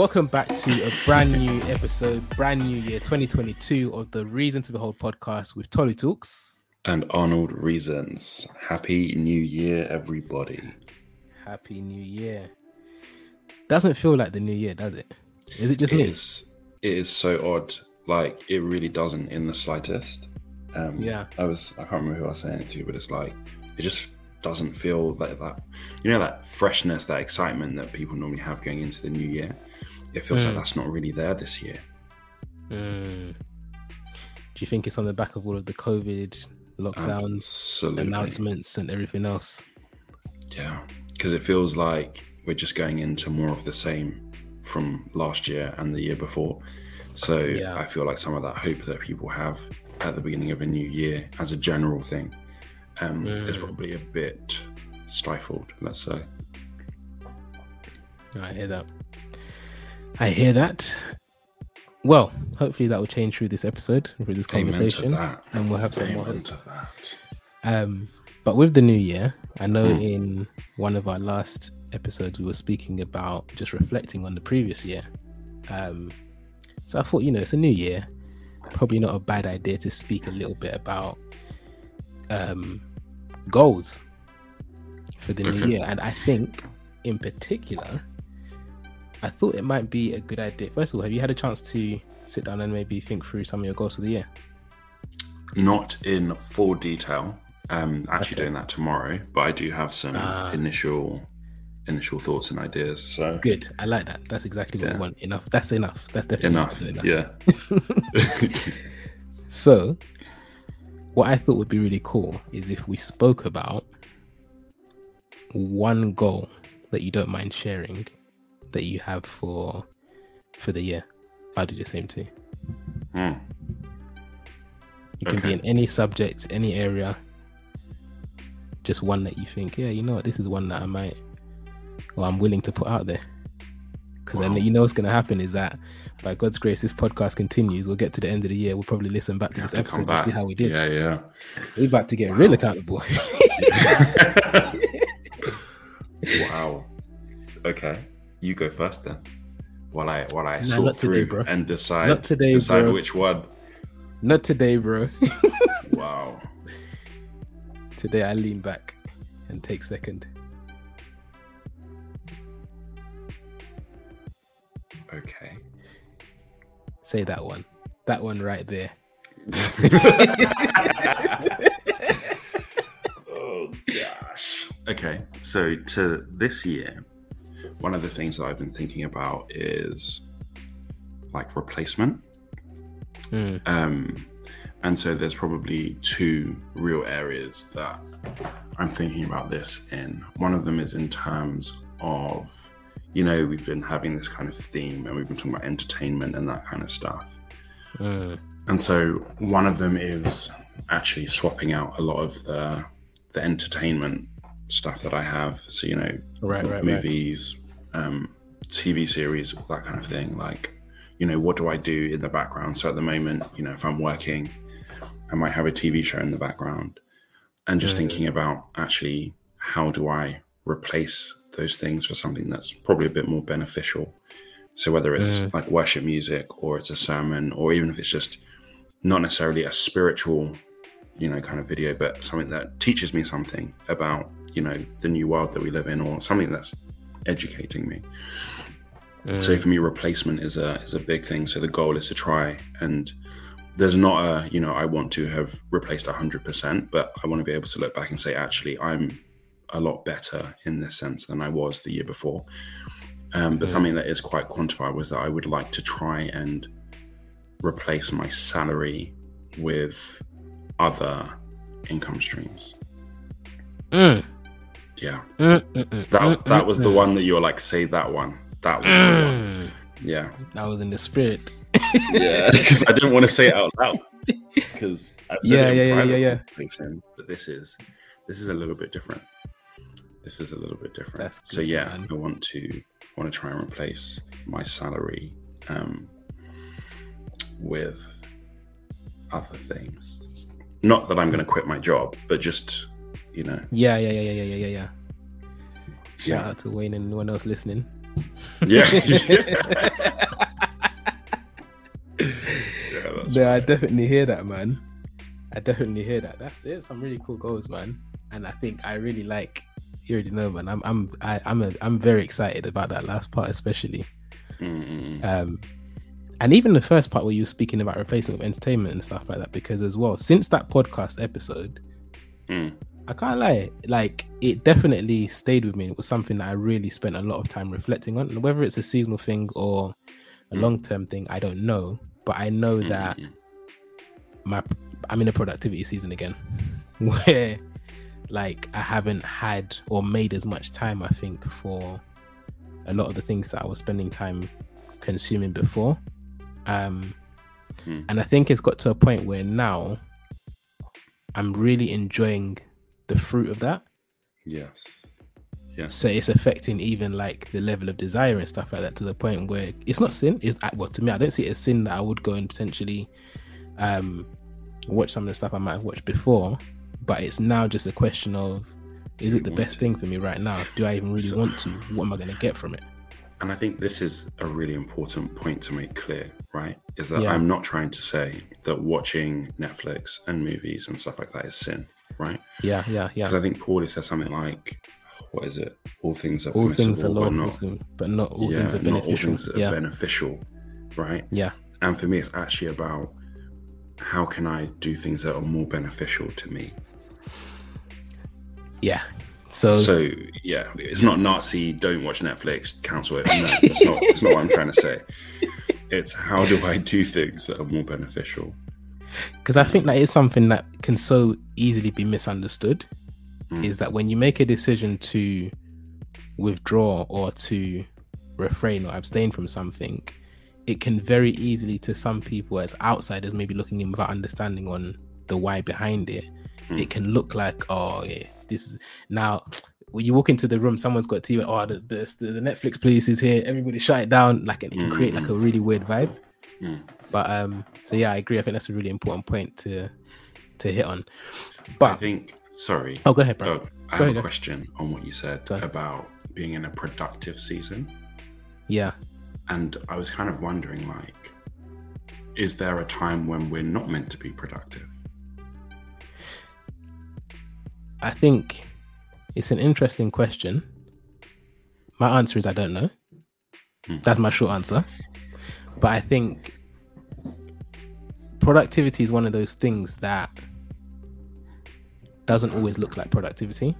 Welcome back to a brand new episode, brand new year 2022 of the Reason to Behold podcast with Tolly Talks and Arnold Reasons. Happy New Year, everybody. Happy New Year. Doesn't feel like the new year, does it? Is it just it me? Is, it is so odd. Like, it really doesn't in the slightest. Um, yeah. I was, I can't remember who I was saying it to, but it's like, it just doesn't feel like that, you know, that freshness, that excitement that people normally have going into the new year it feels mm. like that's not really there this year. Mm. Do you think it's on the back of all of the COVID lockdowns, Absolutely. announcements, and everything else? Yeah, because it feels like we're just going into more of the same from last year and the year before. So yeah. I feel like some of that hope that people have at the beginning of a new year as a general thing um, mm. is probably a bit stifled, let's say. I hear that. I hear that. Well, hopefully that will change through this episode, through this conversation, and we'll have some more. Um, but with the new year, I know mm. in one of our last episodes we were speaking about just reflecting on the previous year. Um, so I thought, you know, it's a new year, probably not a bad idea to speak a little bit about um, goals for the new year, and I think in particular I thought it might be a good idea. First of all, have you had a chance to sit down and maybe think through some of your goals for the year? Not in full detail. Um, actually okay. doing that tomorrow, but I do have some uh, initial initial thoughts and ideas. So good. I like that. That's exactly what yeah. we want. Enough. That's enough. That's definitely enough. enough. Yeah. so, what I thought would be really cool is if we spoke about one goal that you don't mind sharing that you have for for the year. I'll do the same too. Hmm. It can okay. be in any subject, any area. Just one that you think, yeah, you know what, this is one that I might, or I'm willing to put out there. Because wow. then you know what's going to happen is that by God's grace, this podcast continues. We'll get to the end of the year. We'll probably listen back to this to episode and see how we did. Yeah, yeah. We're about to get wow. real accountable. wow. Okay you go first then. While I while I sort through today, and decide Not today, decide bro. which one. Not today, bro. wow. Today I lean back and take second. Okay. Say that one. That one right there. oh gosh. Okay, so to this year, one of the things that I've been thinking about is like replacement. Mm. Um, and so there's probably two real areas that I'm thinking about this in. One of them is in terms of, you know, we've been having this kind of theme and we've been talking about entertainment and that kind of stuff. Mm. And so one of them is actually swapping out a lot of the the entertainment stuff that I have. So you know, right, right, movies, um, TV series, all that kind of thing. Like, you know, what do I do in the background? So at the moment, you know, if I'm working, I might have a TV show in the background, and just thinking about actually how do I replace those things for something that's probably a bit more beneficial. So whether it's like worship music or it's a sermon or even if it's just not necessarily a spiritual, you know, kind of video, but something that teaches me something about, you know, the new world that we live in or something that's educating me. Mm. So for me, replacement is a is a big thing. So the goal is to try and there's not a you know I want to have replaced hundred percent, but I want to be able to look back and say actually I'm a lot better in this sense than I was the year before. Um, but mm. something that is quite quantified was that I would like to try and replace my salary with other income streams. Mm. Yeah. Mm, mm, mm, that that was the one that you were like, say that one. That was the one. Yeah. That was in the spirit. yeah, because I didn't want to say it out loud. Because yeah, yeah, yeah, yeah, yeah. But this is this is a little bit different. This is a little bit different. That's so yeah, man. I want to want to try and replace my salary um, with other things. Not that I'm going to quit my job, but just you know. Yeah, yeah, yeah, yeah, yeah, yeah, yeah. Shout yeah. out to Wayne and anyone else listening. Yeah. yeah, no, I definitely hear that, man. I definitely hear that. That's it. Some really cool goals, man. And I think I really like. You already know, man. I'm I'm I, am i am I'm very excited about that last part, especially. Mm-hmm. Um, and even the first part where you were speaking about replacing with entertainment and stuff like that, because as well, since that podcast episode, mm. I can't lie, like it definitely stayed with me. It was something that I really spent a lot of time reflecting on, and whether it's a seasonal thing or a mm. long term thing, I don't know. But I know mm-hmm. that my I'm in a productivity season again, where like I haven't had or made as much time. I think for a lot of the things that I was spending time consuming before. Um, hmm. And I think it's got to a point where now I'm really enjoying the fruit of that. Yes. Yeah. So it's affecting even like the level of desire and stuff like that to the point where it's not sin. It's well to me, I don't see it as sin that I would go and potentially um watch some of the stuff I might have watched before. But it's now just a question of is it the best thing for me right now? Do I even really so, want to? What am I going to get from it? And I think this is a really important point to make clear, right? Is that yeah. I'm not trying to say that watching Netflix and movies and stuff like that is sin, right? Yeah, yeah, yeah. Because I think Paulie says something like, what is it? All things are all things are lawful, but not, but not all yeah, things are beneficial. Not all things are yeah. beneficial, right? Yeah. And for me, it's actually about how can I do things that are more beneficial to me yeah. So so yeah, it's not Nazi. Don't watch Netflix. Cancel it. No, that's not. that's not what I'm trying to say. It's how do I do things that are more beneficial? Because I think that is something that can so easily be misunderstood. Mm. Is that when you make a decision to withdraw or to refrain or abstain from something, it can very easily to some people as outsiders maybe looking in without understanding on the why behind it, mm. it can look like oh yeah this is now when you walk into the room, someone's got TV. Oh, the, the, the Netflix police is here. Everybody shut it down. Like it can create like a really weird vibe. Mm. But um, so yeah, I agree. I think that's a really important point to to hit on. But I think sorry. Oh, go ahead, bro. Oh, I go have ahead, a question on what you said about being in a productive season. Yeah. And I was kind of wondering, like, is there a time when we're not meant to be productive? I think it's an interesting question. My answer is I don't know. Hmm. That's my short answer. But I think productivity is one of those things that doesn't always look like productivity.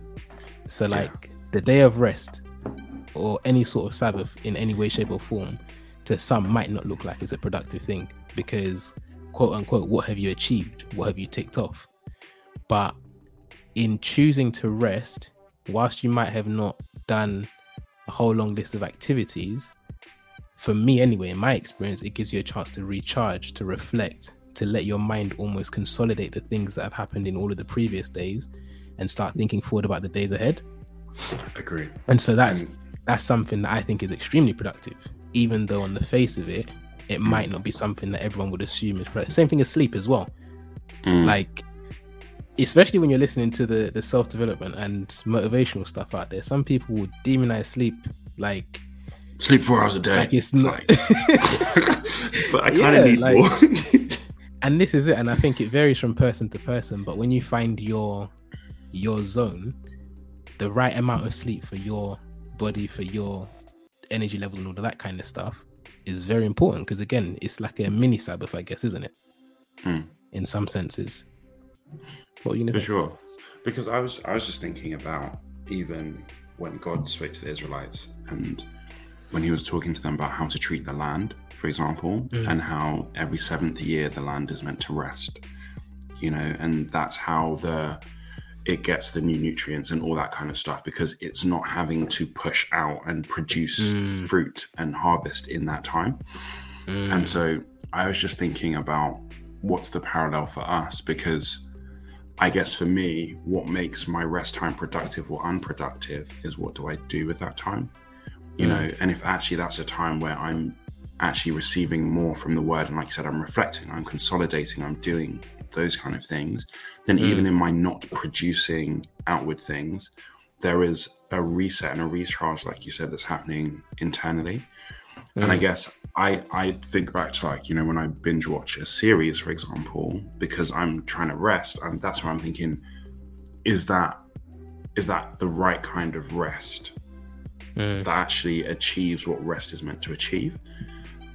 So, like yeah. the day of rest or any sort of Sabbath in any way, shape, or form, to some might not look like it's a productive thing because, quote unquote, what have you achieved? What have you ticked off? But in choosing to rest, whilst you might have not done a whole long list of activities, for me anyway, in my experience, it gives you a chance to recharge, to reflect, to let your mind almost consolidate the things that have happened in all of the previous days and start thinking forward about the days ahead. Agree. And so that's and... that's something that I think is extremely productive, even though on the face of it, it might not be something that everyone would assume is productive. Same thing as sleep as well. Mm. Like especially when you're listening to the the self development and motivational stuff out there. Some people will demonize sleep like sleep four hours a day. Like it's not. but I kind of yeah, need like, more. and this is it. And I think it varies from person to person. But when you find your your zone, the right amount of sleep for your body, for your energy levels, and all of that kind of stuff is very important. Because again, it's like a mini Sabbath, I guess, isn't it? Hmm. In some senses. What you know? For sure, because I was I was just thinking about even when God spoke to the Israelites and when He was talking to them about how to treat the land, for example, mm. and how every seventh year the land is meant to rest, you know, and that's how the it gets the new nutrients and all that kind of stuff because it's not having to push out and produce mm. fruit and harvest in that time. Mm. And so I was just thinking about what's the parallel for us because I guess for me, what makes my rest time productive or unproductive is what do I do with that time? You mm. know, and if actually that's a time where I'm actually receiving more from the word, and like I said, I'm reflecting, I'm consolidating, I'm doing those kind of things, then mm. even in my not producing outward things, there is a reset and a recharge, like you said, that's happening internally. Mm. And I mm. guess I I think back to like you know when I binge watch a series, for example, because I'm trying to rest, and that's where I'm thinking, is that is that the right kind of rest mm. that actually achieves what rest is meant to achieve?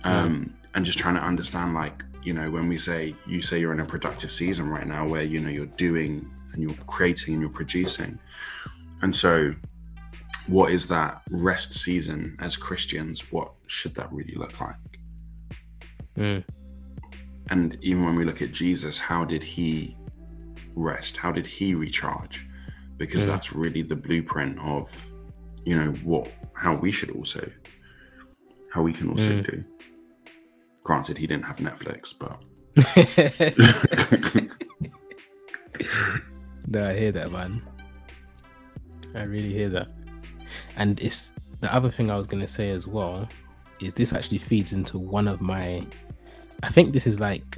Um, and just trying to understand like you know when we say you say you're in a productive season right now where you know you're doing and you're creating and you're producing and so what is that rest season as christians what should that really look like mm. and even when we look at jesus how did he rest how did he recharge because mm. that's really the blueprint of you know what how we should also how we can also mm. do Granted, he didn't have Netflix, but. no, I hear that, man. I really hear that. And it's the other thing I was going to say as well is this actually feeds into one of my. I think this is like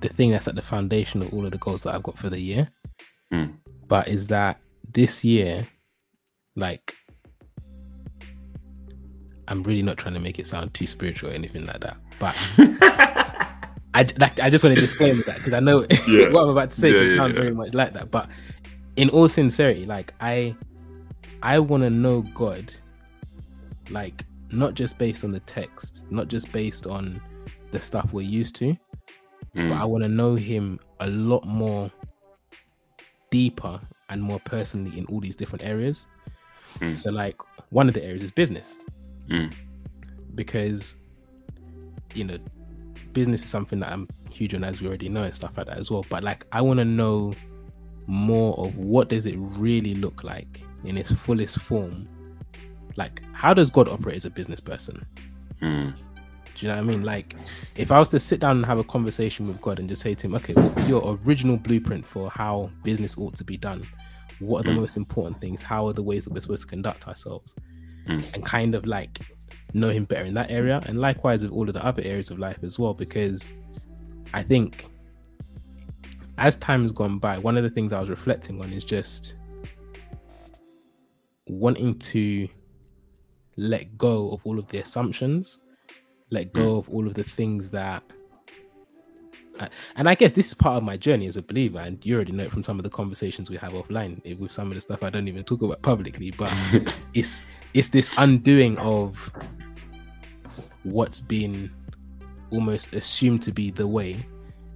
the thing that's at the foundation of all of the goals that I've got for the year. Mm. But is that this year, like I'm really not trying to make it sound too spiritual or anything like that, but I like, I just want to disclaim that because I know yeah. what I'm about to say yeah, yeah, sound very much like that. But in all sincerity, like I I want to know God, like not just based on the text, not just based on the stuff we're used to, mm. but I want to know Him a lot more deeper and more personally in all these different areas. Mm. So, like, one of the areas is business. Mm. Because, you know, business is something that I'm huge on, as we already know, and stuff like that as well. But like, I want to know more of what does it really look like in its fullest form. Like, how does God operate as a business person? Mm. Do you know what I mean? Like, if I was to sit down and have a conversation with God and just say to him, okay, your original blueprint for how business ought to be done? What are the mm. most important things? How are the ways that we're supposed to conduct ourselves? Mm. and kind of like know him better in that area and likewise with all of the other areas of life as well because i think as time has gone by one of the things i was reflecting on is just wanting to let go of all of the assumptions let go mm. of all of the things that and I guess this is part of my journey as a believer, and you already know it from some of the conversations we have offline eh, with some of the stuff I don't even talk about publicly. But it's it's this undoing of what's been almost assumed to be the way,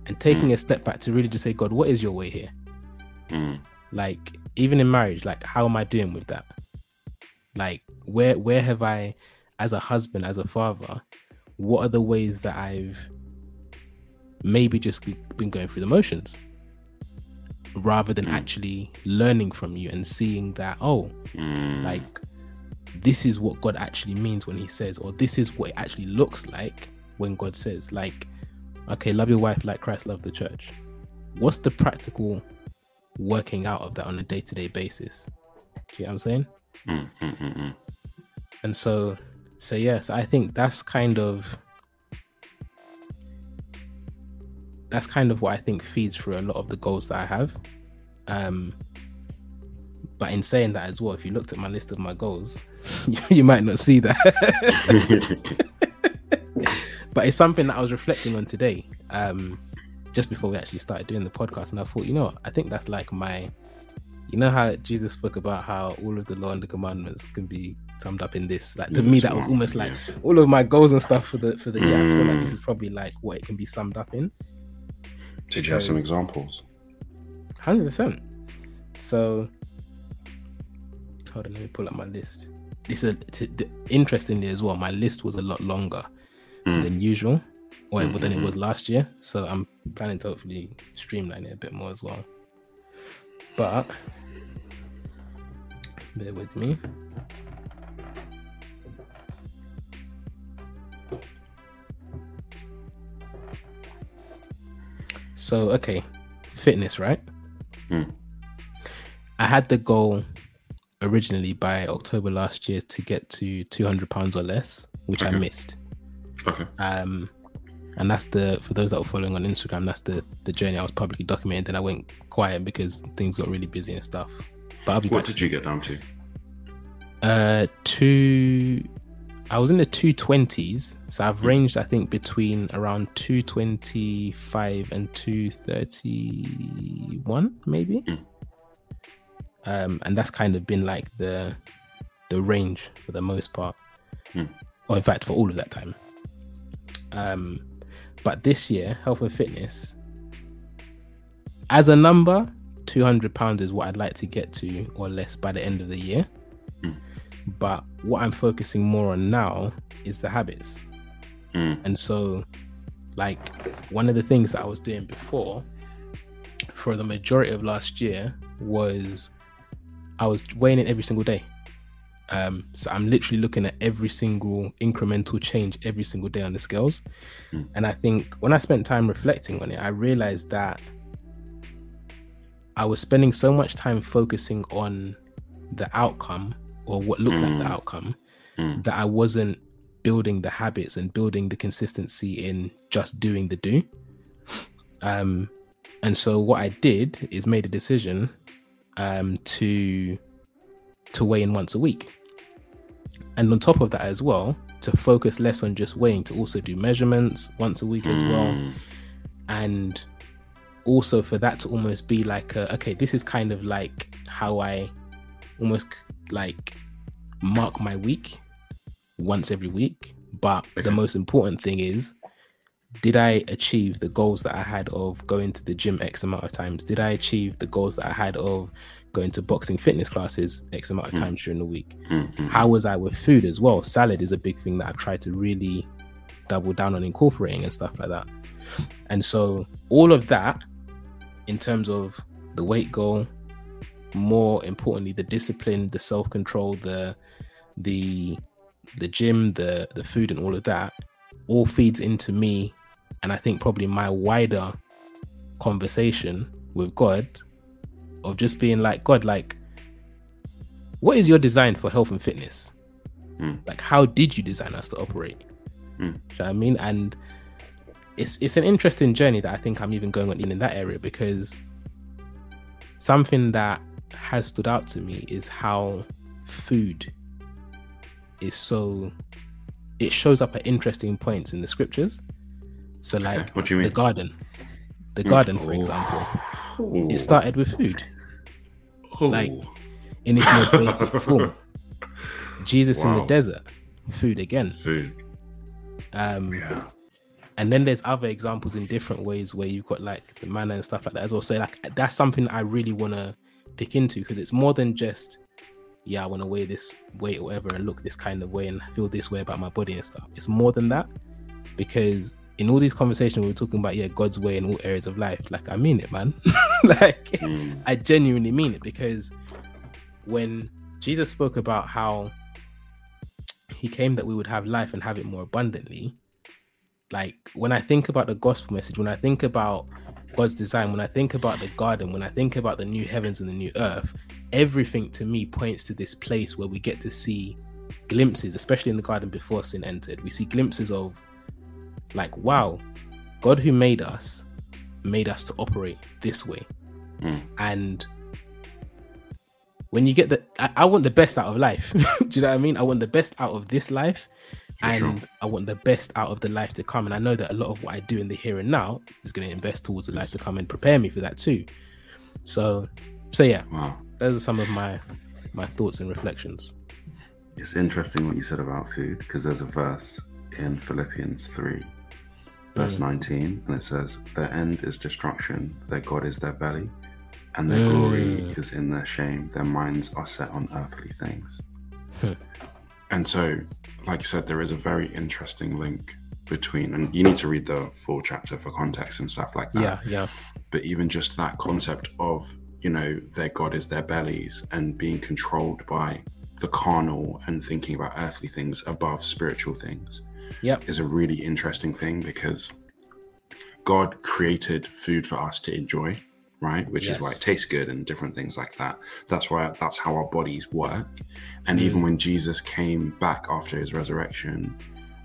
and taking mm. a step back to really just say, God, what is your way here? Mm. Like even in marriage, like how am I doing with that? Like where where have I, as a husband, as a father, what are the ways that I've maybe just been going through the motions rather than mm. actually learning from you and seeing that oh mm. like this is what god actually means when he says or this is what it actually looks like when god says like okay love your wife like christ loved the church what's the practical working out of that on a day-to-day basis do you know what i'm saying mm, mm, mm, mm. and so so yes i think that's kind of that's kind of what I think feeds through a lot of the goals that I have. Um, but in saying that as well, if you looked at my list of my goals, you, you might not see that. but it's something that I was reflecting on today, um, just before we actually started doing the podcast, and I thought, you know, what? I think that's like my, you know, how Jesus spoke about how all of the law and the commandments can be summed up in this. Like to me, that was almost like all of my goals and stuff for the for the year. I feel like this is probably like what it can be summed up in. Did you have some examples? Hundred percent. So, hold on, let me pull up my list. This is interestingly as well. My list was a lot longer mm. than usual, or mm-hmm. than it was last year. So I'm planning to hopefully streamline it a bit more as well. But bear with me. So okay, fitness, right? Mm. I had the goal originally by October last year to get to 200 pounds or less, which okay. I missed. Okay. Um, and that's the for those that were following on Instagram, that's the the journey I was publicly documenting. Then I went quiet because things got really busy and stuff. But I'll be what did you get down to? Uh, two. I was in the two twenties, so I've mm. ranged I think between around two twenty five and two thirty one, maybe. Mm. Um, and that's kind of been like the the range for the most part, mm. or in fact for all of that time. Um, but this year, health and fitness, as a number, two hundred pounds is what I'd like to get to or less by the end of the year. But what I'm focusing more on now is the habits. Mm. And so, like, one of the things that I was doing before for the majority of last year was I was weighing it every single day. Um, so I'm literally looking at every single incremental change every single day on the scales. Mm. And I think when I spent time reflecting on it, I realized that I was spending so much time focusing on the outcome or what looked mm. like the hmm. outcome mm. that I wasn't building the habits and building the consistency in just doing the do. Um, and so what I did is made a decision um, to to weigh in once a week, and on top of that as well, to focus less on just weighing, to also do measurements once a week as mm. well, and also for that to almost be like, a, okay, this is kind of like how I almost like mark my week once every week. But okay. the most important thing is did I achieve the goals that I had of going to the gym X amount of times? Did I achieve the goals that I had of going to boxing fitness classes X amount of mm. times during the week? Mm-hmm. How was I with food as well? Salad is a big thing that I've tried to really double down on incorporating and stuff like that. And so all of that in terms of the weight goal, more importantly, the discipline, the self control, the the the gym, the the food, and all of that, all feeds into me, and I think probably my wider conversation with God of just being like God, like, what is your design for health and fitness? Mm. Like, how did you design us to operate? Mm. You know I mean? And it's it's an interesting journey that I think I'm even going on in, in that area because something that has stood out to me is how food is so it shows up at interesting points in the scriptures. So like what do you mean? the garden. The garden, for oh. example. Oh. It started with food. Oh. Like in its most basic form. Jesus wow. in the desert, food again. Food. Um yeah and then there's other examples in different ways where you've got like the manna and stuff like that as well so like that's something i really want pick into because it's more than just yeah i want to weigh this weight or whatever and look this kind of way and feel this way about my body and stuff it's more than that because in all these conversations we are talking about yeah god's way in all areas of life like i mean it man like mm. i genuinely mean it because when jesus spoke about how he came that we would have life and have it more abundantly like when I think about the gospel message, when I think about God's design, when I think about the garden, when I think about the new heavens and the new earth, everything to me points to this place where we get to see glimpses, especially in the garden before sin entered. We see glimpses of like, wow, God who made us made us to operate this way. Mm. And when you get the I, I, want the best out of life. Do you know what I mean? I want the best out of this life and sure. I want the best out of the life to come. And I know that a lot of what I do in the here and now is going to invest towards the life to come and prepare me for that too. So, so yeah, wow. those are some of my my thoughts and reflections. It's interesting what you said about food because there's a verse in Philippians three, verse mm. nineteen, and it says, "Their end is destruction; their God is their belly." And their mm. glory is in their shame. Their minds are set on earthly things. And so, like you said, there is a very interesting link between, and you need to read the full chapter for context and stuff like that. Yeah, yeah. But even just that concept of, you know, their God is their bellies and being controlled by the carnal and thinking about earthly things above spiritual things yep. is a really interesting thing because God created food for us to enjoy right? Which yes. is why it tastes good and different things like that. That's why that's how our bodies work. And mm. even when Jesus came back after his resurrection,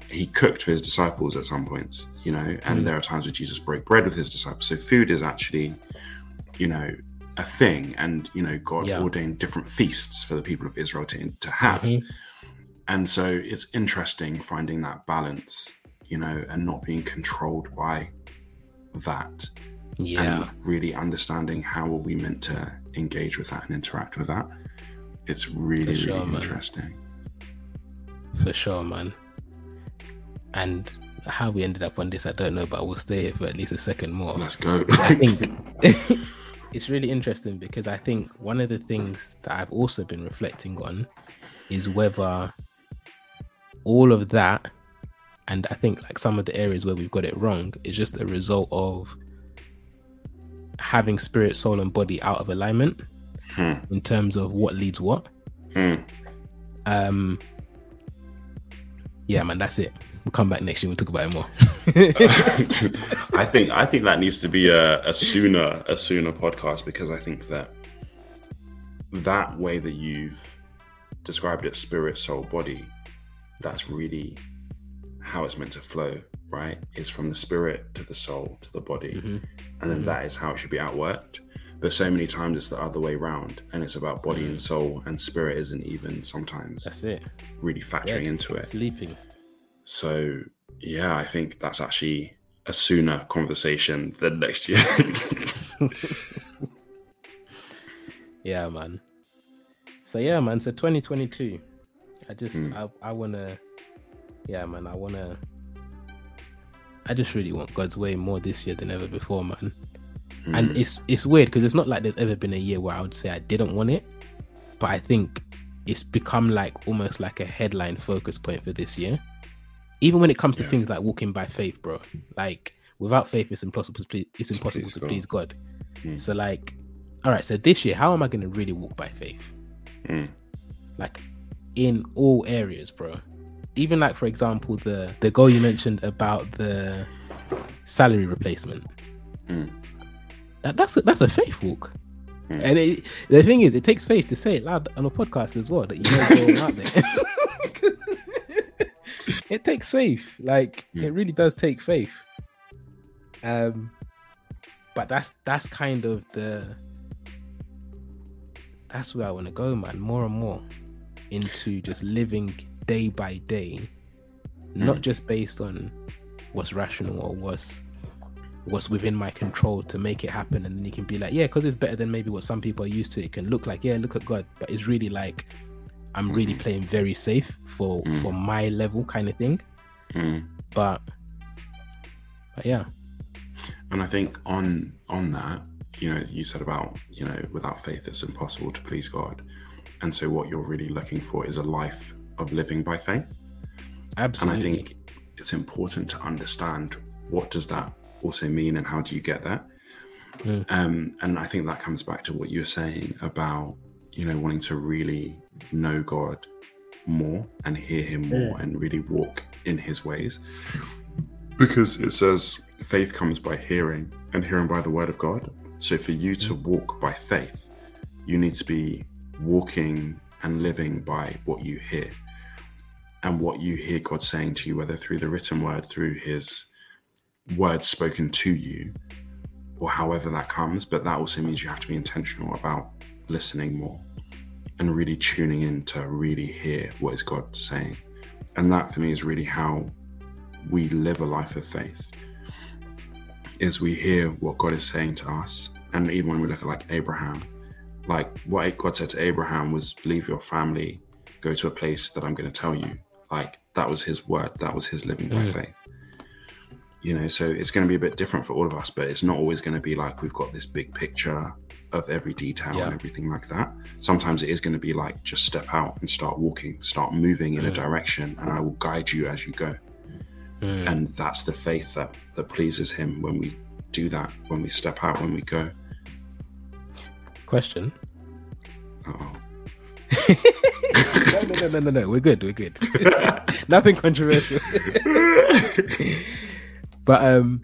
he cooked for his disciples at some points, you know, and mm. there are times where Jesus broke bread with his disciples. So food is actually, you know, a thing, and you know, God yeah. ordained different feasts for the people of Israel to to have. Mm-hmm. And so it's interesting finding that balance, you know, and not being controlled by that. Yeah. And really understanding how are we meant to engage with that and interact with that. It's really, sure, really man. interesting. For sure, man. And how we ended up on this, I don't know, but we'll stay here for at least a second more. Let's go. I think it's really interesting because I think one of the things that I've also been reflecting on is whether all of that, and I think like some of the areas where we've got it wrong, is just a result of having spirit, soul, and body out of alignment hmm. in terms of what leads what. Hmm. Um, yeah, man, that's it. We'll come back next year. We'll talk about it more. I think I think that needs to be a, a sooner a sooner podcast because I think that that way that you've described it, spirit, soul, body, that's really how it's meant to flow, right? It's from the spirit to the soul to the body, mm-hmm. and then mm-hmm. that is how it should be outworked. But so many times it's the other way around, and it's about body and soul, and spirit isn't even sometimes. That's it. Really factoring yeah, into it. Sleeping. So yeah, I think that's actually a sooner conversation than next year. yeah, man. So yeah, man. So 2022. I just mm. I I wanna yeah, man. I wanna. I just really want God's way more this year than ever before, man. Mm. And it's it's weird because it's not like there's ever been a year where I would say I didn't want it, but I think it's become like almost like a headline focus point for this year even when it comes to yeah. things like walking by faith, bro. Like without faith, it's impossible. To please, it's impossible please to God. please God. Mm. So like, all right. So this year, how am I going to really walk by faith? Mm. Like in all areas, bro. Even like for example, the the goal you mentioned about the salary replacement. Mm. That that's a, that's a faith walk. Hmm. And it, the thing is, it takes faith to say it loud on a podcast as well that you know going out there. it takes faith. Like mm. it really does take faith. Um, but that's that's kind of the that's where I want to go, man. More and more into just living day by day, mm. not just based on what's rational or what's what's within my control to make it happen and then you can be like yeah because it's better than maybe what some people are used to it can look like yeah look at god but it's really like I'm really mm. playing very safe for mm. for my level kind of thing. Mm. But but yeah. And I think on on that, you know, you said about, you know, without faith it's impossible to please God. And so what you're really looking for is a life of living by faith. Absolutely. And I think it's important to understand what does that also mean and how do you get there? Mm. Um, and I think that comes back to what you were saying about, you know, wanting to really know God more and hear Him more yeah. and really walk in His ways. Because it says faith comes by hearing and hearing by the word of God. So for you to walk by faith, you need to be walking and living by what you hear and what you hear God saying to you, whether through the written word, through His words spoken to you, or however that comes. But that also means you have to be intentional about listening more and really tuning in to really hear what is God saying. And that for me is really how we live a life of faith. Is we hear what God is saying to us. And even when we look at like Abraham, like what God said to Abraham was leave your family, go to a place that I'm going to tell you. Like that was his word, that was his living by mm. faith. You know, so it's going to be a bit different for all of us, but it's not always going to be like we've got this big picture of every detail yeah. and everything like that. Sometimes it is going to be like just step out and start walking, start moving in mm. a direction, and I will guide you as you go. Mm. And that's the faith that that pleases Him when we do that, when we step out, when we go. Question. Oh. no, no, no, no, no, We're good. We're good. Nothing controversial. but um,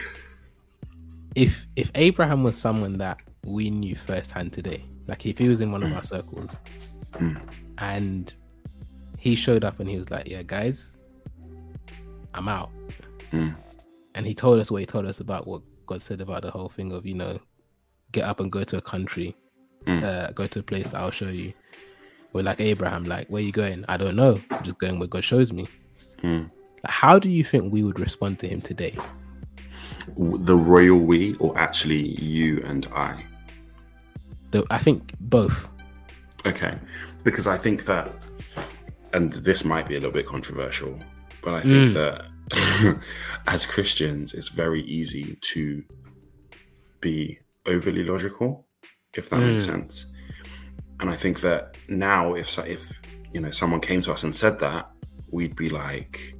if if Abraham was someone that we knew firsthand today. Like if he was in one of our circles and he showed up and he was like, Yeah, guys, I'm out. And he told us what he told us about what God said about the whole thing of, you know, get up and go to a country uh, go to a place I'll show you. Or like Abraham, like where you going? I don't know. I'm just going where God shows me. Mm. How do you think we would respond to him today? The royal we, or actually you and I? The, I think both. Okay, because I think that, and this might be a little bit controversial, but I think mm. that as Christians, it's very easy to be overly logical, if that mm. makes sense. And I think that now, if if you know someone came to us and said that, we'd be like,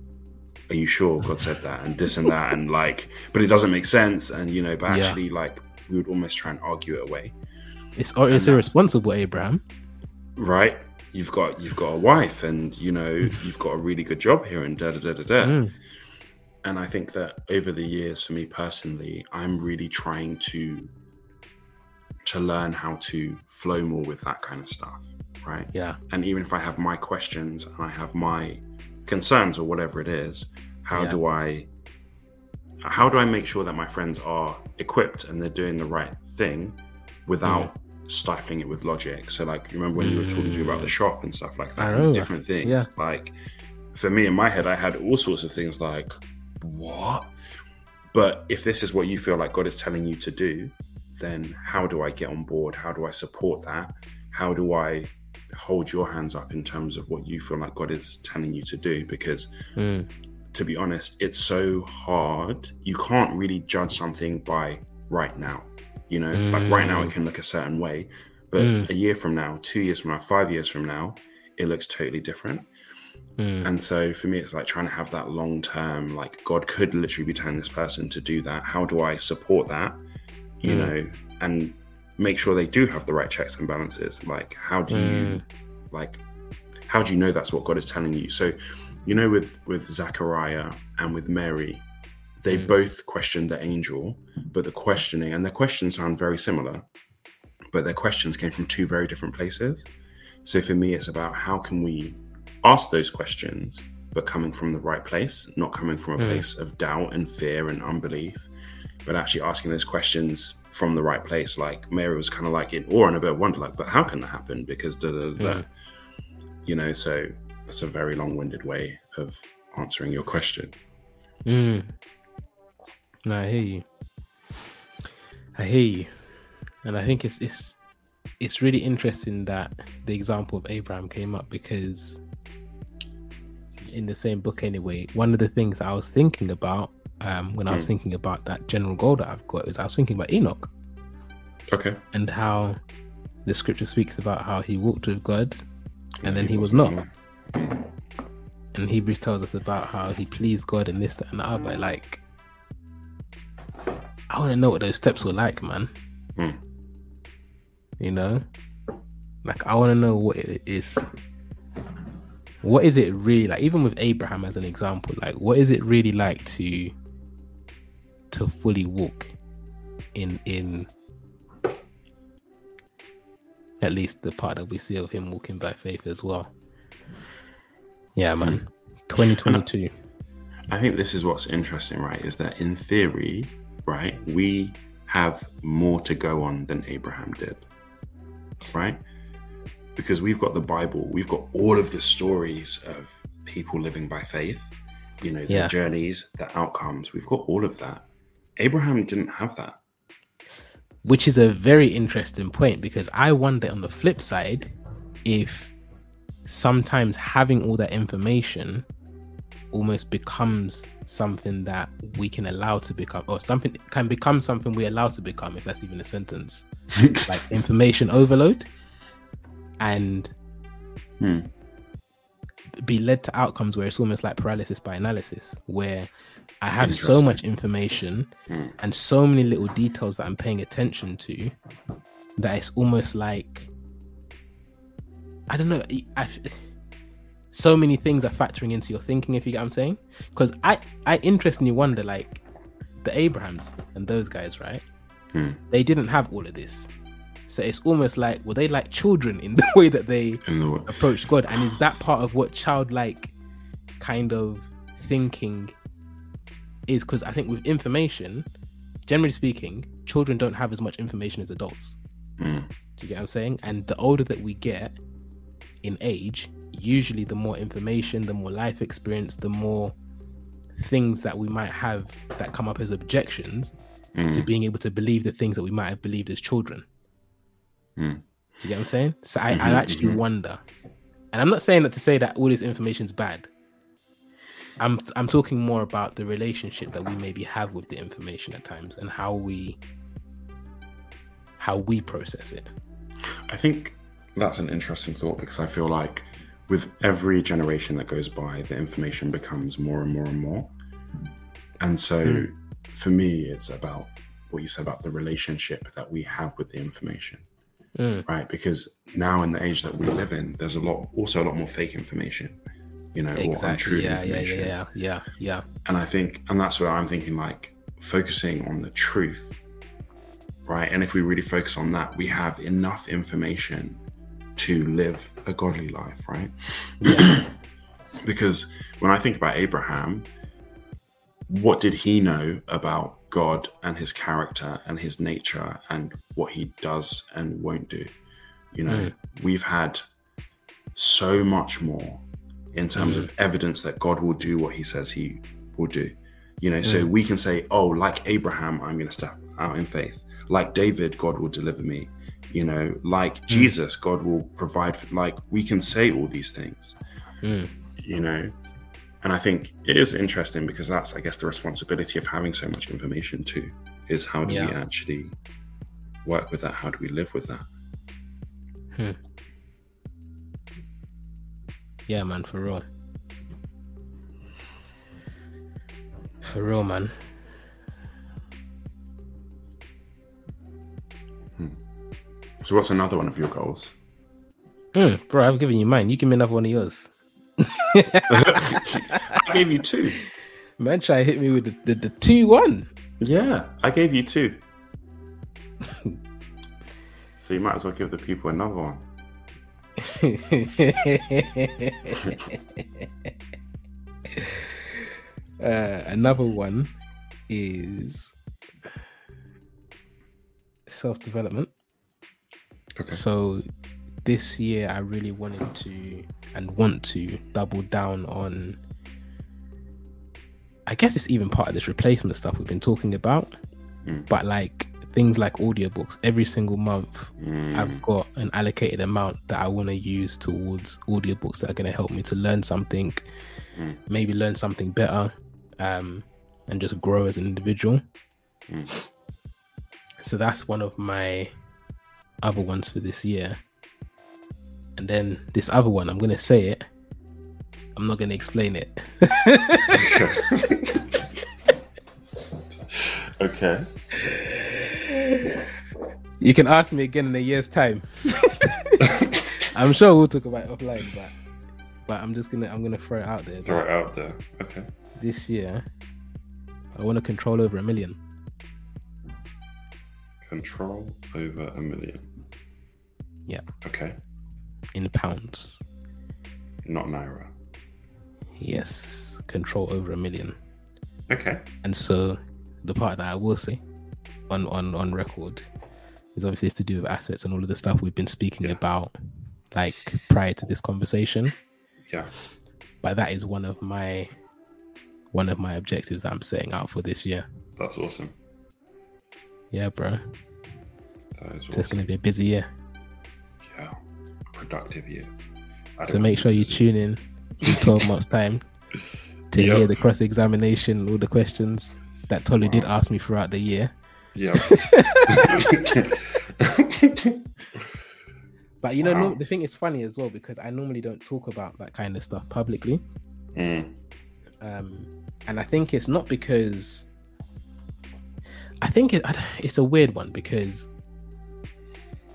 "Are you sure God said that?" and this and that, and like, but it doesn't make sense, and you know, but actually, yeah. like, we would almost try and argue it away. It's it's irresponsible, Abraham. Right? You've got you've got a wife, and you know you've got a really good job here, and da da da da da. Mm. And I think that over the years, for me personally, I'm really trying to to learn how to flow more with that kind of stuff, right? Yeah. And even if I have my questions and I have my concerns or whatever it is, how yeah. do I how do I make sure that my friends are equipped and they're doing the right thing without mm stifling it with logic. So like remember when you were talking to me about the mm. shop and stuff like that, and different things. Yeah. Like for me in my head, I had all sorts of things like what? But if this is what you feel like God is telling you to do, then how do I get on board? How do I support that? How do I hold your hands up in terms of what you feel like God is telling you to do? Because mm. to be honest, it's so hard. You can't really judge something by right now. You know, mm. like right now it mm. can look a certain way, but mm. a year from now, two years from now, five years from now, it looks totally different. Mm. And so for me, it's like trying to have that long term, like God could literally be telling this person to do that. How do I support that? You mm. know, and make sure they do have the right checks and balances. Like, how do you, mm. like, how do you know that's what God is telling you? So, you know, with with Zachariah and with Mary, they mm. both questioned the angel, but the questioning and their questions sound very similar, but their questions came from two very different places. So for me, it's about how can we ask those questions, but coming from the right place, not coming from a mm. place of doubt and fear and unbelief, but actually asking those questions from the right place. Like Mary was kind of like in awe and a bit of wonder, like, but how can that happen? Because da da da. Mm. You know, so that's a very long-winded way of answering your question. Mm. No, I hear you. I hear you, and I think it's it's it's really interesting that the example of Abraham came up because in the same book anyway. One of the things I was thinking about um, when I was hmm. thinking about that general goal that I've got is I was thinking about Enoch. Okay. And how the scripture speaks about how he walked with God and then he, he was not. And Hebrews tells us about how he pleased God and this, that, and the other. Like, I want to know what those steps were like, man. Hmm. You know, like I want to know what it is. What is it really like? Even with Abraham as an example, like what is it really like to to fully walk in in at least the part that we see of him walking by faith as well. Yeah, man. Hmm. 2022. I think this is what's interesting, right? Is that in theory, right, we have more to go on than Abraham did, right? Because we've got the Bible, we've got all of the stories of people living by faith, you know, the yeah. journeys, the outcomes, we've got all of that. Abraham didn't have that. Which is a very interesting point because I wonder on the flip side if sometimes having all that information almost becomes something that we can allow to become, or something can become something we allow to become, if that's even a sentence, like information overload, and hmm. be led to outcomes where it's almost like paralysis by analysis, where I have so much information hmm. and so many little details that I'm paying attention to that it's almost like I don't know. I, so many things are factoring into your thinking if you get what i'm saying because i i interestingly wonder like the abrahams and those guys right hmm. they didn't have all of this so it's almost like were they like children in the way that they the approach god and is that part of what childlike kind of thinking is because i think with information generally speaking children don't have as much information as adults Mm. Do you get what I'm saying? And the older that we get in age, usually the more information, the more life experience, the more things that we might have that come up as objections mm. to being able to believe the things that we might have believed as children. Mm. Do you get what I'm saying? So I, mm-hmm, I actually mm-hmm. wonder, and I'm not saying that to say that all this information is bad. I'm I'm talking more about the relationship that we maybe have with the information at times and how we how we process it. I think that's an interesting thought because I feel like with every generation that goes by, the information becomes more and more and more. And so mm. for me, it's about what you said about the relationship that we have with the information. Mm. Right. Because now in the age that we live in, there's a lot also a lot more fake information, you know, exactly. or untrue yeah, information. Yeah, yeah, yeah, yeah. And I think and that's where I'm thinking like focusing on the truth. Right. And if we really focus on that, we have enough information to live a godly life, right? Yeah. because when I think about Abraham, what did he know about God and his character and his nature and what he does and won't do? You know, mm. we've had so much more in terms mm. of evidence that God will do what he says he will do. You know, mm. so we can say, oh, like Abraham, I'm going to step out in faith. Like David, God will deliver me you know like mm. jesus god will provide for, like we can say all these things mm. you know and i think it is interesting because that's i guess the responsibility of having so much information too is how do yeah. we actually work with that how do we live with that hmm. Yeah man for real for real man So, what's another one of your goals? Mm, bro, I've given you mine. You give me another one of yours. I gave you two. Man, try hit me with the, the, the two one. Yeah, I gave you two. so you might as well give the people another one. uh, another one is self development. Okay. So this year I really wanted to and want to double down on I guess it's even part of this replacement stuff we've been talking about. Mm. But like things like audiobooks, every single month mm. I've got an allocated amount that I want to use towards audiobooks that are going to help me to learn something, mm. maybe learn something better, um, and just grow as an individual. Mm. So that's one of my other ones for this year. And then this other one, I'm gonna say it. I'm not gonna explain it. okay. You can ask me again in a year's time. I'm sure we'll talk about it offline, but but I'm just gonna I'm gonna throw it out there. Throw it out there. Okay. This year, I want to control over a million. Control over a million. Yeah. Okay. In pounds. Not naira. Yes. Control over a million. Okay. And so the part that I will say on on on record is obviously it's to do with assets and all of the stuff we've been speaking yeah. about like prior to this conversation. Yeah. But that is one of my one of my objectives that I'm setting out for this year. That's awesome. Yeah, bro. That is awesome. So it's gonna be a busy year Yeah. productive year. So make sure you tune in in 12 months' time to yep. hear the cross examination, all the questions that Tolu wow. did ask me throughout the year. Yeah. but you know, wow. no, the thing is funny as well because I normally don't talk about that kind of stuff publicly. Mm. Um, and I think it's not because I think it, it's a weird one because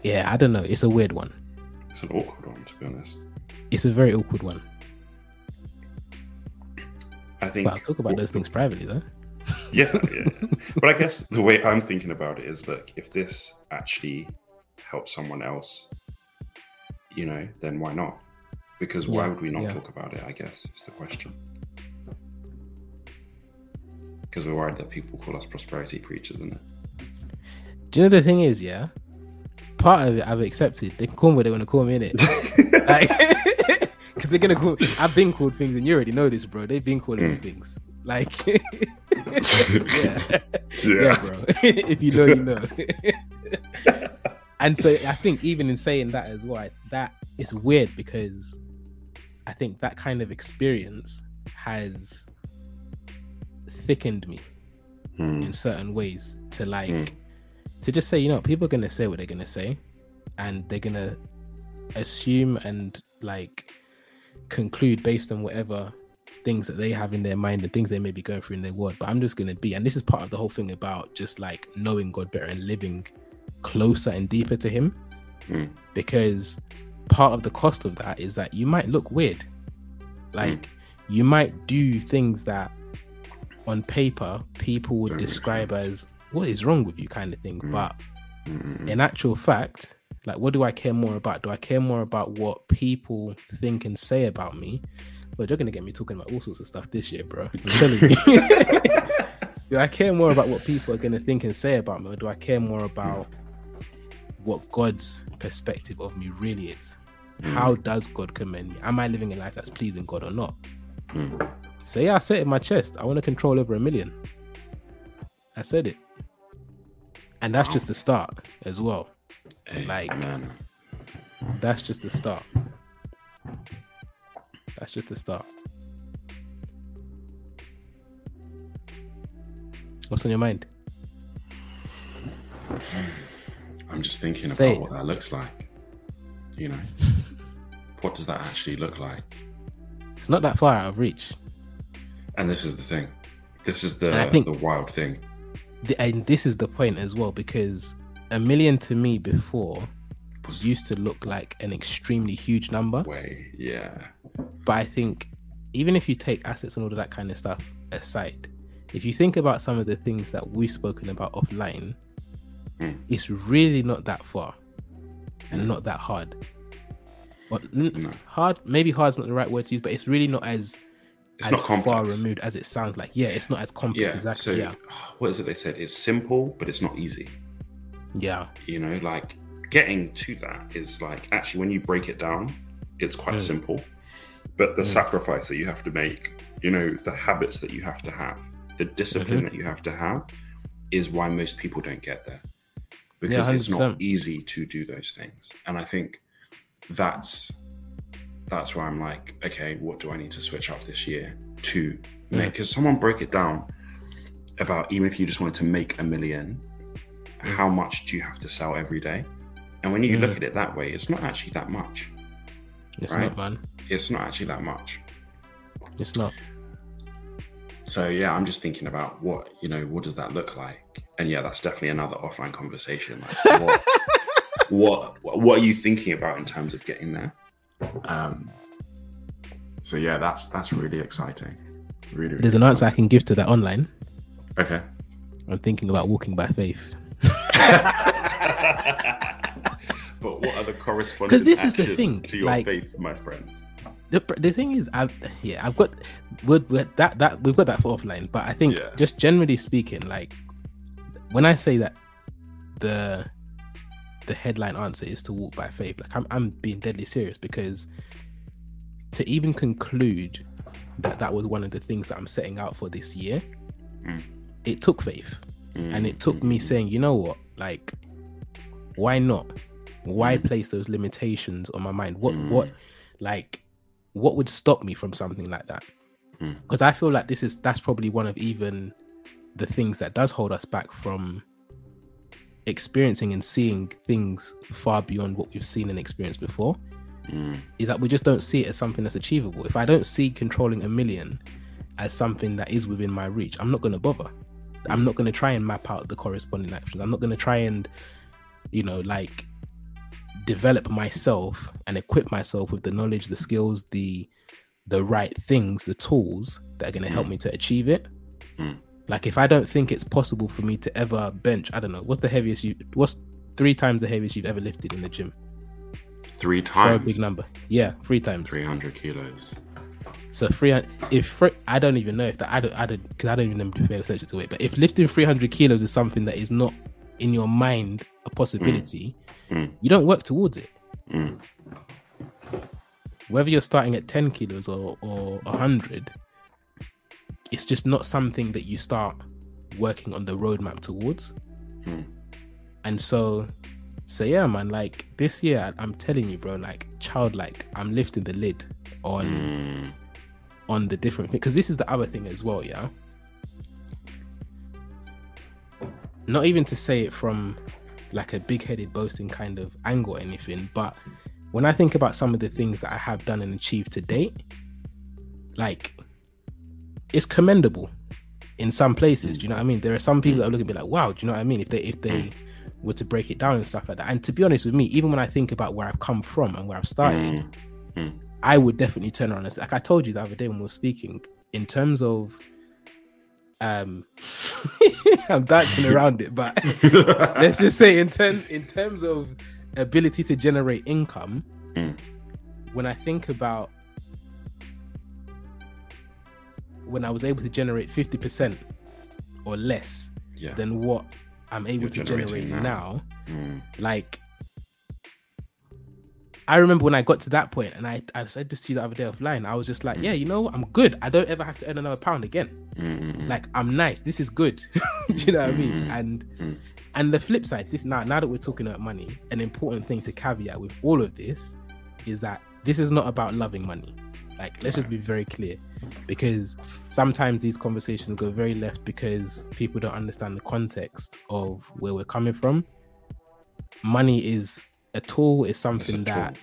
yeah, I don't know. It's a weird one. It's an awkward one, to be honest. It's a very awkward one. I think. But I'll talk about those things privately, though. yeah, yeah. but I guess the way I'm thinking about it is look, if this actually helps someone else, you know, then why not? Because why yeah, would we not yeah. talk about it? I guess is the question. Because we're worried that people call us prosperity preachers, isn't it? Do you know the thing is, yeah? part of it I've accepted. They can call me what they want to call me in it. Because they're gonna call I've been called things and you already know this, bro. They've been calling mm. me things. Like yeah. yeah. yeah. bro. if you know, you know. and so I think even in saying that as well, that is weird because I think that kind of experience has thickened me mm. in certain ways to like mm. to just say, you know, people are gonna say what they're gonna say, and they're gonna assume and like conclude based on whatever things that they have in their mind and things they may be going through in their world. But I'm just gonna be, and this is part of the whole thing about just like knowing God better and living closer and deeper to Him, mm. because part of the cost of that is that you might look weird, like mm. you might do things that on paper people would describe as what is wrong with you kind of thing, mm. but mm. in actual fact like what do i care more about do i care more about what people think and say about me but you're gonna get me talking about all sorts of stuff this year, bro. I'm telling you. do I care more about what people are gonna think and say about me, or do I care more about what God's perspective of me really is? Mm. How does God commend me? Am I living a life that's pleasing God or not? Mm. So yeah, I said it in my chest. I want to control over a million. I said it. And that's just the start as well. Hey, like man. That's just the start. That's just the start. What's on your mind? I'm just thinking Say about it. what that looks like. You know, what does that actually look like? It's not that far out of reach. And this is the thing. This is the the wild thing. The, and this is the point as well because a million to me before was used to look like an extremely huge number. Way, yeah. But I think even if you take assets and all of that kind of stuff aside, if you think about some of the things that we've spoken about offline, mm. it's really not that far and not that hard. Well, no. hard, maybe hard is not the right word to use, but it's really not as it's as not far removed as it sounds like. Yeah, it's not as complex. Yeah, exactly. So, yeah. What is it they said? It's simple, but it's not easy. Yeah. You know, like getting to that is like actually when you break it down, it's quite mm. simple. But the mm. sacrifice that you have to make, you know, the habits that you have to have, the discipline mm-hmm. that you have to have is why most people don't get there. Because yeah, it's not easy to do those things. And I think that's that's where I'm like, okay, what do I need to switch up this year to make? Because mm. someone broke it down about even if you just wanted to make a million, mm. how much do you have to sell every day? And when you mm. look at it that way, it's not actually that much. It's right? not, man. It's not actually that much. It's not. So yeah, I'm just thinking about what you know. What does that look like? And yeah, that's definitely another offline conversation. Like, what, what what are you thinking about in terms of getting there? Um. So yeah, that's that's really exciting. Really. really There's an answer I can give to that online. Okay. I'm thinking about walking by faith. but what are the corresponding because this is the thing to your like, faith, my friend? The, the thing is, I've yeah, I've got we're, we're, that that we've got that for offline, but I think yeah. just generally speaking, like when I say that the the headline answer is to walk by faith, like I'm I'm being deadly serious because to even conclude that that was one of the things that I'm setting out for this year, mm. it took faith, mm. and it took me saying, you know what, like why not? why mm. place those limitations on my mind what mm. what like what would stop me from something like that? Because mm. i feel like this is that's probably one of even the things that does hold us back from experiencing and seeing things far beyond what we've seen and experienced before. Mm. is that we just don't see it as something that's achievable. If i don't see controlling a million as something that is within my reach i'm not going to bother. I'm not going to try and map out the corresponding actions. I'm not going to try and you know like develop myself and equip myself with the knowledge, the skills, the the right things, the tools that are going to help mm. me to achieve it. Mm. Like if I don't think it's possible for me to ever bench, I don't know, what's the heaviest you what's three times the heaviest you've ever lifted in the gym? Three times. For a big number. Yeah, three times. 300 kilos. So 300 if I don't even know if that I don't I don't because I don't even know if attention to weight, but if lifting 300 kilos is something that is not in your mind a possibility, mm. you don't work towards it. Mm. Whether you're starting at 10 kilos or, or 100, it's just not something that you start working on the roadmap towards. Mm. And so, so yeah, man, like this year, I'm telling you, bro, like childlike, I'm lifting the lid on mm. on the different because this is the other thing as well, yeah. Not even to say it from like a big-headed boasting kind of angle or anything, but when I think about some of the things that I have done and achieved to date, like it's commendable in some places. Do you know what I mean? There are some people mm. that are looking at me like, wow, do you know what I mean? If they if they mm. were to break it down and stuff like that. And to be honest with me, even when I think about where I've come from and where I've started, mm. mm. I would definitely turn around and say, like I told you the other day when we were speaking, in terms of um I'm dancing around it, but let's just say in term in terms of ability to generate income, mm. when I think about when I was able to generate 50% or less yeah. than what I'm able You're to generate now, now mm. like I remember when I got to that point and I, I said this to you the other day offline, I was just like, yeah, you know, I'm good. I don't ever have to earn another pound again. Mm-hmm. Like I'm nice. This is good. Do you know what mm-hmm. I mean? And mm. and the flip side, this now now that we're talking about money, an important thing to caveat with all of this is that this is not about loving money. Like let's just be very clear. Because sometimes these conversations go very left because people don't understand the context of where we're coming from. Money is a tool is something that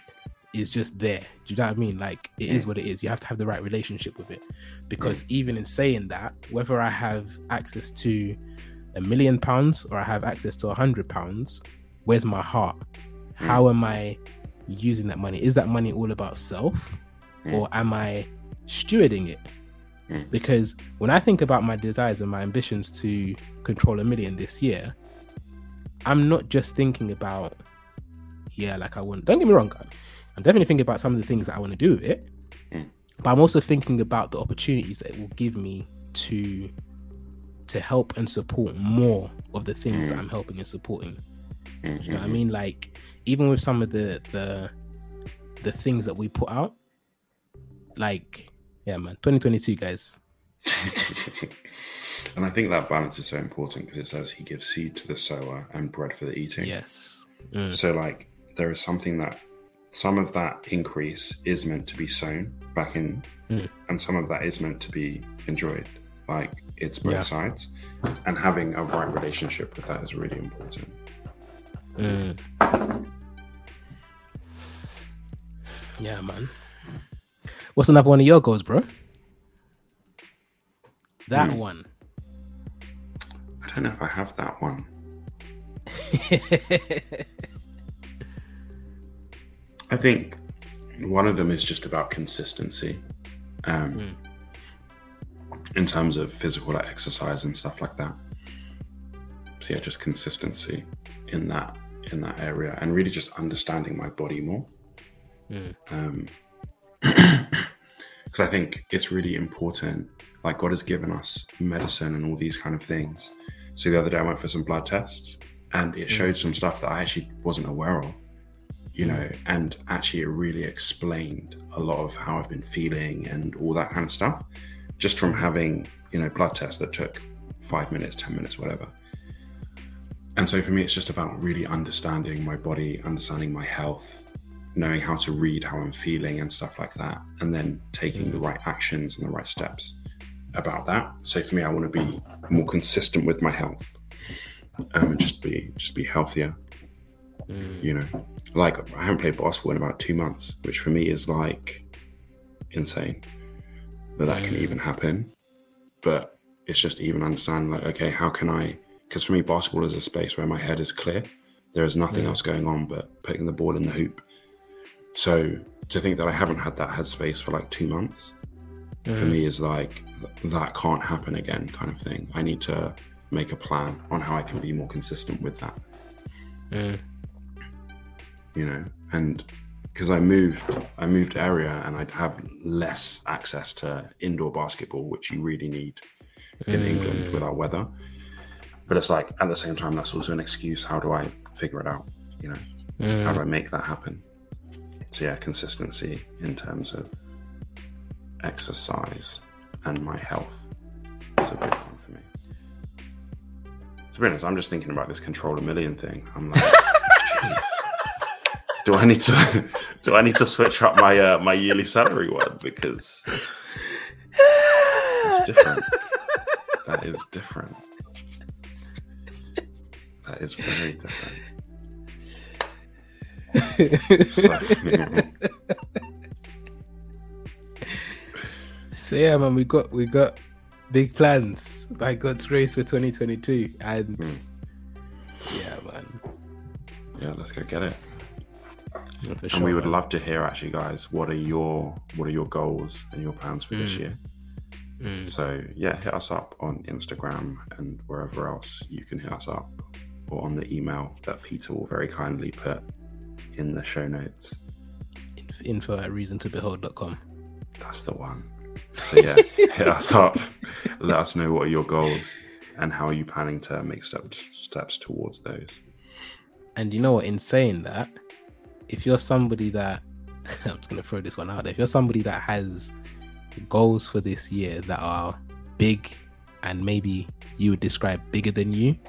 is just there. Do you know what I mean? Like it is what it is. You have to have the right relationship with it. Because even in saying that, whether I have access to a million pounds or I have access to a hundred pounds, where's my heart? How am I using that money? Is that money all about self? Or am I stewarding it? Because when I think about my desires and my ambitions to control a million this year, I'm not just thinking about yeah, like I want. Don't get me wrong, I'm definitely thinking about some of the things that I want to do with it, mm. but I'm also thinking about the opportunities that it will give me to to help and support more of the things mm. that I'm helping and supporting. Mm-hmm. You know what I mm-hmm. mean? Like even with some of the the the things that we put out, like yeah, man, 2022, guys. and I think that balance is so important because it says he gives seed to the sower and bread for the eating. Yes. Mm. So like there is something that some of that increase is meant to be sown back in, mm. and some of that is meant to be enjoyed. Like it's both yeah. sides, and having a right relationship with that is really important. Mm. Yeah, man. What's another one of your goals, bro? That mm. one. I don't know if I have that one. I think one of them is just about consistency. Um, mm. In terms of physical exercise and stuff like that. So yeah, just consistency in that in that area, and really just understanding my body more. Mm. Um, because I think it's really important. Like God has given us medicine and all these kind of things. So the other day I went for some blood tests, and it hmm. showed some stuff that I actually wasn't aware of you know, and actually it really explained a lot of how I've been feeling and all that kind of stuff, just from having, you know, blood tests that took five minutes, 10 minutes, whatever. And so for me, it's just about really understanding my body, understanding my health, knowing how to read how I'm feeling and stuff like that, and then taking the right actions and the right steps about that. So for me, I want to be more consistent with my health um, and just be just be healthier. Mm. You know, like I haven't played basketball in about two months, which for me is like insane that that can even happen. But it's just even understanding like, okay, how can I? Because for me, basketball is a space where my head is clear. There is nothing yeah. else going on but putting the ball in the hoop. So to think that I haven't had that headspace for like two months mm. for me is like th- that can't happen again, kind of thing. I need to make a plan on how I can be more consistent with that. Mm you know, and because I moved, I moved area and I'd have less access to indoor basketball, which you really need in mm. England with our weather. but it's like at the same time that's also an excuse. How do I figure it out? You know, mm. how do I make that happen? So yeah, consistency in terms of exercise and my health is a big one for me. To be honest, I'm just thinking about this control a million thing. I'm like, do I need to do I need to switch up my uh, my yearly salary one because it's different. That is different. That is very different. so, so yeah, man, we got we got big plans by God's grace for 2022, and mm. yeah, man. Yeah, let's go get it. And we would love to hear, actually, guys. What are your what are your goals and your plans for mm. this year? Mm. So yeah, hit us up on Instagram and wherever else you can hit us up, or on the email that Peter will very kindly put in the show notes. Info at reason to reasontobehold.com. That's the one. So yeah, hit us up. Let us know what are your goals and how are you planning to make steps steps towards those. And you know what? In saying that, if you're somebody that I'm just gonna throw this one out there, if you're somebody that has goals for this year that are big and maybe you would describe bigger than you, mm.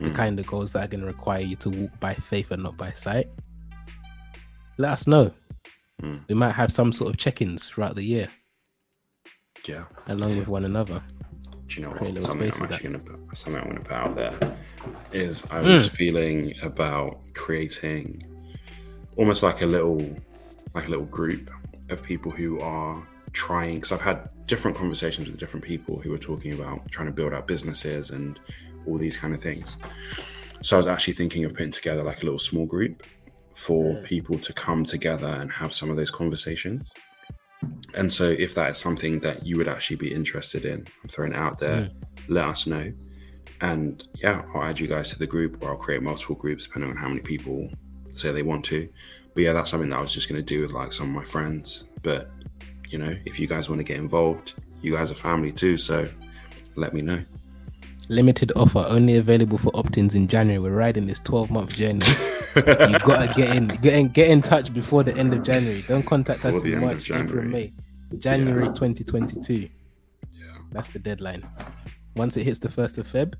the hmm. kind of goals that are going to require you to walk by faith and not by sight, let us know. Mm. We might have some sort of check-ins throughout the year. Yeah. Along with one another. Do you know what? Something I'm actually going to put something I'm going to put out there is I was mm. feeling about creating almost like a little like a little group of people who are trying because I've had different conversations with different people who are talking about trying to build out businesses and all these kind of things. So I was actually thinking of putting together like a little small group for mm. people to come together and have some of those conversations. And so, if that is something that you would actually be interested in, I'm throwing it out there, mm. let us know. And yeah, I'll add you guys to the group or I'll create multiple groups depending on how many people say they want to. But yeah, that's something that I was just going to do with like some of my friends. But you know, if you guys want to get involved, you guys are family too. So let me know. Limited offer, only available for opt-ins in January. We're riding this 12-month journey. You've gotta get in, get in, get in touch before the end of January. Don't contact before us in March, April, May. January yeah. 2022. Yeah, that's the deadline. Once it hits the first of Feb,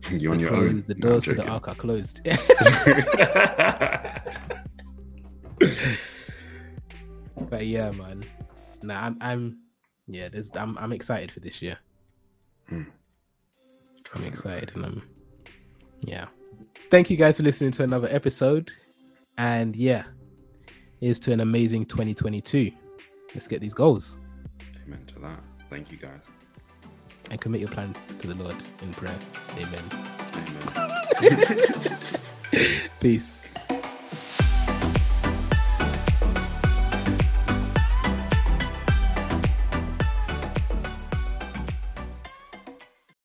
you're on your closed, own. The doors no, to the ark are closed. but yeah, man. Nah, I'm, I'm yeah. There's, I'm, I'm excited for this year. Mm. I'm excited, and I'm, yeah thank you guys for listening to another episode. And yeah, here's to an amazing 2022. Let's get these goals. Amen to that. Thank you guys. And commit your plans to the Lord in prayer. Amen. Amen. Peace.